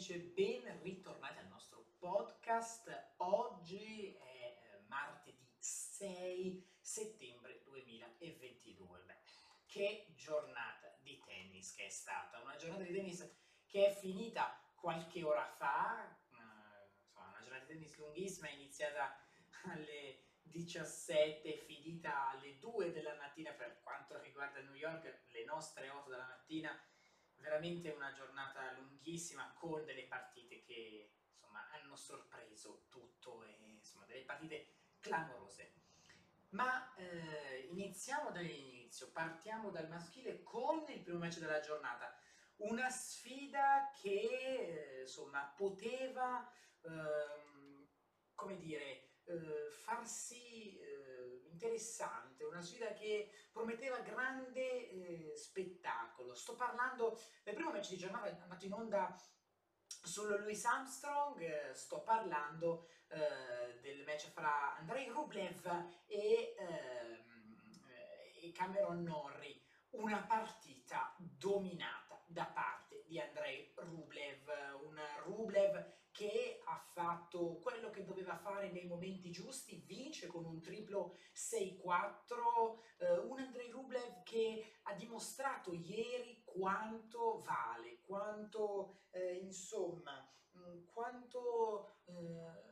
amici ben ritornati al nostro podcast. Oggi è eh, martedì 6 settembre 2022. Beh, che giornata di tennis che è stata, una giornata di tennis che è finita qualche ora fa, insomma una giornata di tennis lunghissima, è iniziata alle 17, finita alle 2 della mattina per quanto riguarda New York, le nostre 8 della mattina veramente una giornata lunghissima con delle partite che insomma hanno sorpreso tutto e insomma delle partite clamorose. Ma eh, iniziamo dall'inizio, partiamo dal maschile con il primo match della giornata. Una sfida che eh, insomma poteva, ehm, come dire, eh, farsi eh, interessante, una sfida che prometteva grande eh, spettacolo. Sto parlando del primo match di giornata andato in onda sullo Louis Armstrong, eh, sto parlando eh, del match fra Andrei Rublev e, ehm, e Cameron Norrie, una partita dominata da parte di Andrei Rublev, un Rublev che fatto quello che doveva fare nei momenti giusti, vince con un triplo 6-4, eh, un Andrei Rublev che ha dimostrato ieri quanto vale, quanto eh, insomma, mm, quanto eh,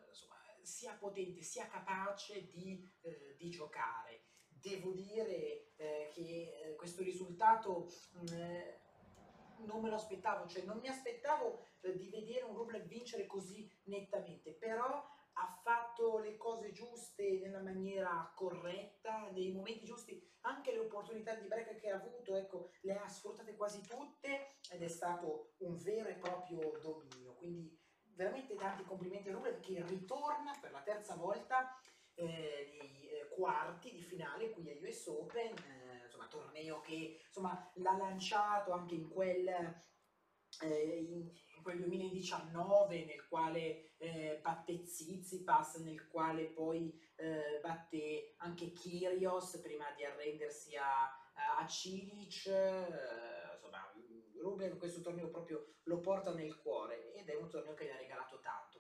insomma, sia potente, sia capace di, eh, di giocare. Devo dire eh, che eh, questo risultato mm, non me lo aspettavo, cioè non mi aspettavo eh, di vedere un Rublev vincere così nettamente, però ha fatto le cose giuste nella maniera corretta, nei momenti giusti, anche le opportunità di break che ha avuto, ecco, le ha sfruttate quasi tutte ed è stato un vero e proprio dominio. Quindi veramente tanti complimenti a Rublev che ritorna per la terza volta eh, nei eh, quarti di finale qui a US Open, eh, insomma torneo che insomma l'ha lanciato anche in quel eh, in, in, quel 2019 nel quale eh, batte Zizipas, nel quale poi eh, batte anche Kyrios prima di arrendersi a, a Cilic, eh, insomma Rublev questo torneo proprio lo porta nel cuore ed è un torneo che gli ha regalato tanto,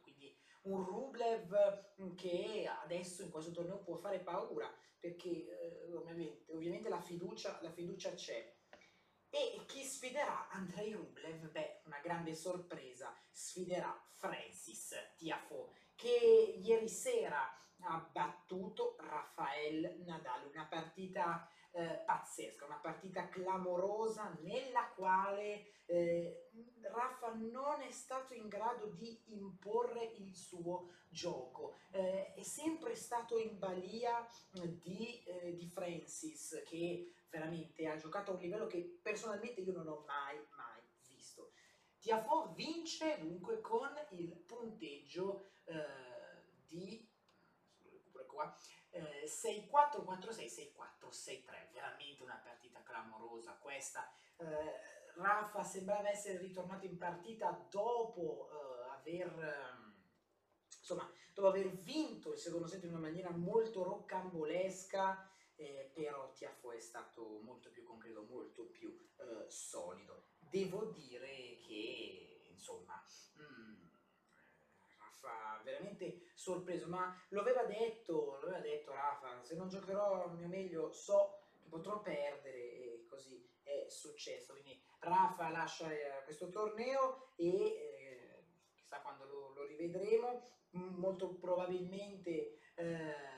un Rublev che adesso in questo torneo può fare paura perché eh, ovviamente, ovviamente la, fiducia, la fiducia c'è e chi sfiderà Andrei Rublev? Beh, una grande sorpresa, sfiderà Francis Tiafo, che ieri sera ha battuto Rafael Nadal, una partita eh, pazzesca, una partita clamorosa nella quale eh, Rafa non è stato in grado di imporre il suo gioco, eh, è sempre stato in balia di, eh, di Francis che veramente ha giocato a un livello che personalmente io non ho mai, mai visto. Tiafo vince dunque con il punteggio eh, di qua, eh, 6-4, 4-6, 6-4, 6-3, veramente una partita clamorosa questa. Eh, Rafa sembrava essere ritornato in partita dopo eh, aver... Ehm, insomma, dopo aver vinto il secondo set in una maniera molto roccambolesca, eh, però Tiafo è stato molto più concreto, molto più eh, solido. Devo dire che, insomma, mm, Veramente sorpreso, ma lo aveva detto, lo aveva detto Rafa, se non giocherò al mio meglio so che potrò perdere e così è successo. Quindi Rafa lascia eh, questo torneo e eh, chissà quando lo, lo, rivedremo, molto probabilmente eh,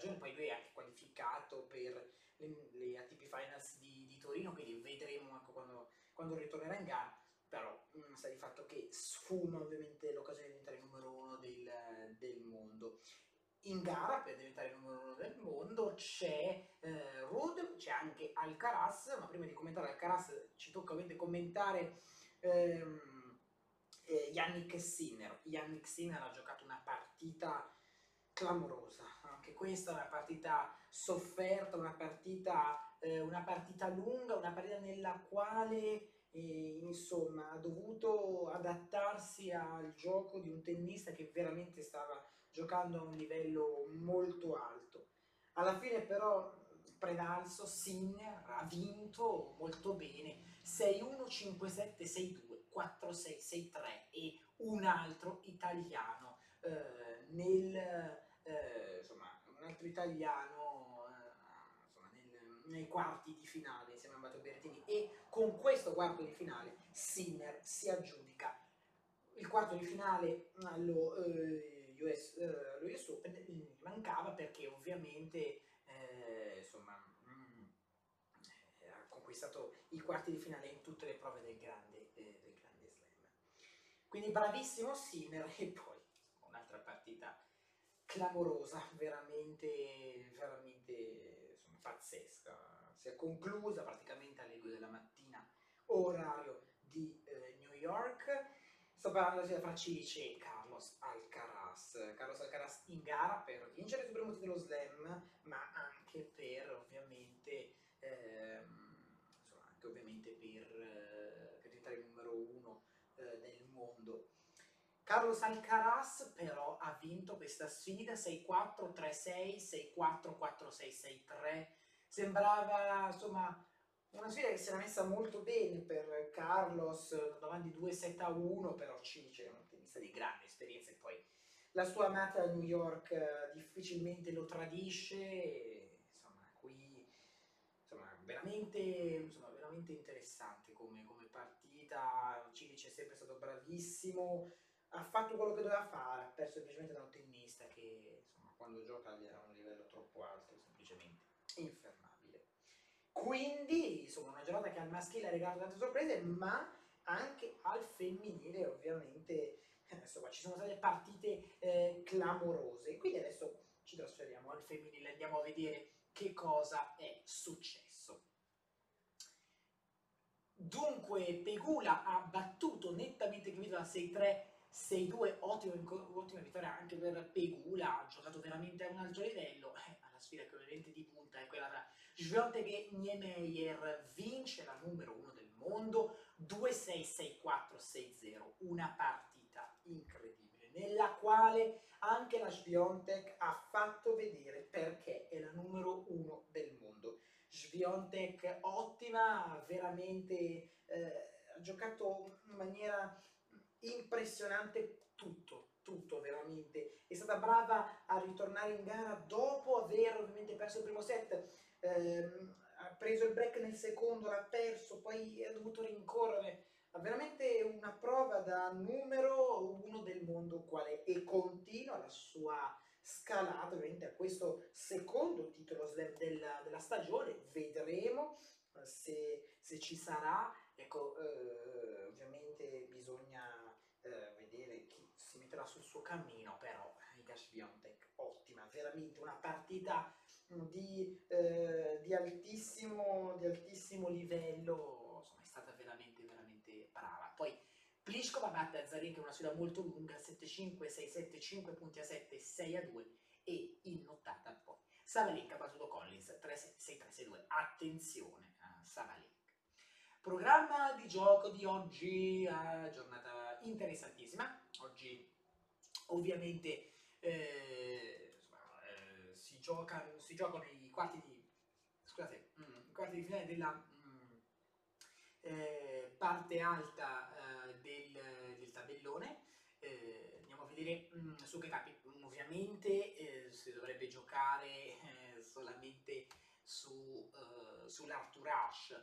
stagione, poi lui è anche qualificato per le, le ATP Finals di, di, Torino, quindi vedremo ecco, quando, quando, ritornerà in gara, sta di fatto che sfuma ovviamente l'occasione di diventare il numero uno del, del mondo. In gara per diventare il numero uno del mondo c'è eh, Rud, c'è anche Alcaraz, ma prima di commentare Alcaraz ci tocca ovviamente commentare ehm, eh, Yannick Sinner. Yannick Sinner ha giocato una partita clamorosa, anche questa è una partita sofferta, una partita, eh, una partita lunga, una partita nella quale eh, insomma ha dovuto adattarsi al gioco di un tennista che veramente stava giocando a un livello molto alto. Alla fine però predalso, Sinner ha vinto molto bene, 6-1, 5-7, 6-2, 4-6, 6-3 e un altro italiano eh, nel, eh, insomma, un altro italiano nei quarti di finale insieme a Matteo Berrettini e con questo quarto di finale Sinner si aggiudica. Il quarto di finale allo, eh, US, eh, US Open gli mancava perché ovviamente eh, insomma mh, ha conquistato i quarti di finale in tutte le prove del grande, del grande slam. Quindi bravissimo Sinner e poi un'altra partita clamorosa veramente veramente pazzesca si è conclusa praticamente alle 2 della mattina orario di eh, New York Sto parlando sia fra Cilice e Carlos Alcaraz. Carlos Alcaraz in gara per vincere il supremo titolo slam, ma anche per ovviamente, ehm, insomma, anche ovviamente per, eh, per diventare il numero uno eh, del mondo. Carlos Alcaraz però ha vinto questa sfida 6-4, 3-6, 6-4, 4-6, 6-3. Sembrava insomma una sfida che si era messa molto bene per Carlos, davanti 2-7 1, però Cilice è un tennista di grande esperienza e poi la sua amata a New York eh, difficilmente lo tradisce, e, insomma, qui insomma, veramente, insomma, veramente interessante come, come partita, Cilice è sempre stato bravissimo, ha fatto quello che doveva fare, ha perso semplicemente da un tennista che insomma, quando gioca ha un livello troppo alto, semplicemente infermabile. Quindi, insomma, una giornata che al maschile ha regalato tante sorprese, ma anche al femminile, ovviamente, eh, insomma, ci sono state partite eh, clamorose. Quindi adesso ci trasferiamo al femminile, andiamo a vedere che cosa è successo. Dunque, Pegula ha battuto nettamente Kvitova 6-3 6-2, ottima, vittoria anche per Pegula, ha giocato veramente a un alto livello, eh, alla sfida che ovviamente di punta è quella tra Sviontek Niemeyer vince la numero uno del mondo 2-6-6-4-6-0, una partita incredibile nella quale anche la Sviontek ha fatto vedere perché è la numero uno del mondo. Sviontek ottima, veramente eh, ha giocato in maniera impressionante tutto, tutto veramente. È stata brava a ritornare in gara dopo aver ovviamente perso il primo set ehm, ha preso il break nel secondo, l'ha perso, poi ha dovuto rincorrere. Ha veramente una prova da numero uno del mondo quale e continua la sua scalata ovviamente a questo secondo titolo della, della stagione. Vedremo eh, se, se, ci sarà. Ecco, eh, ovviamente bisogna eh, vedere chi si metterà sul suo cammino, però Iga Swiatek, ottima, veramente una partita di, eh, di, altissimo, di altissimo livello, insomma è stata veramente, veramente brava. Poi Pliskova batte Azarenka in una sfida molto lunga, 7-5, 6-7, 5 punti a 7, 6 a 2 e in nottata poi Savalenka battuto Collins 3-6-3-6-2. Attenzione a Savalenka. Programma di gioco di oggi, eh, giornata interessantissima. Oggi ovviamente eh, gioca, si giocano i quarti di, scusate, mm, quarti di finale della mm, eh, parte alta eh, del, del, tabellone. Eh, andiamo a vedere mm, su che capi. Ovviamente eh, si dovrebbe giocare eh, solamente su, eh, sull'Arthur Rush.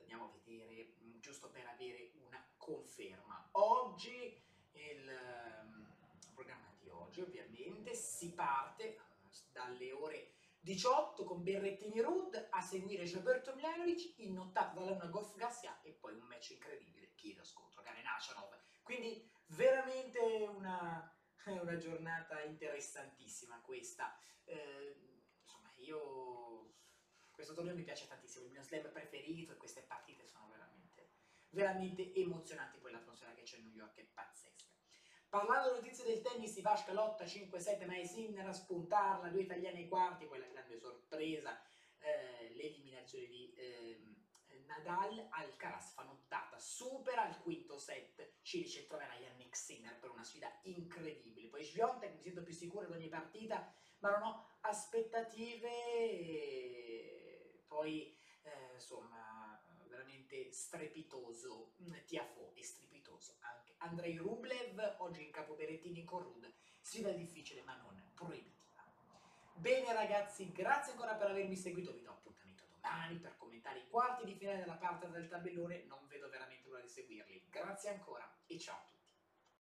andiamo a vedere, mm, giusto per avere una conferma. Oggi il programma di oggi ovviamente si parte dalle ore 18 con Berrettini Rud, a seguire Gilberto Milanovic, innottato dalla una Golf Gassia e poi un match incredibile, Kyrgios contro Karen Achanov. Quindi veramente una, una giornata interessantissima questa. Eh, insomma, io questo torneo mi piace tantissimo, il mio slam preferito e queste partite sono veramente, veramente emozionanti, poi l'atmosfera che c'è a New York è pazzesca. Parlando notizie del tennis, Ivashka lotta 5-7 ma Sinner a spuntarla, due italiani ai quarti, poi la grande sorpresa, eh, l'eliminazione di eh, Nadal, Alcaraz fa nottata, supera il quinto set, Cilice troverà Yannick Sinner per una sfida incredibile, poi Sviontek mi sento più sicuro di ogni partita, ma non ho aspettative, e poi eh, insomma veramente strepitoso, mm, Tiafo e strepitoso anche Andrei Rublev, oggi in capo Berettini con Rud, sfida difficile ma non proibitiva. Bene ragazzi, grazie ancora per avermi seguito, vi do appuntamento domani per commentare i quarti di finale della parte del tabellone, non vedo veramente l'ora di seguirli. Grazie ancora e ciao a tutti.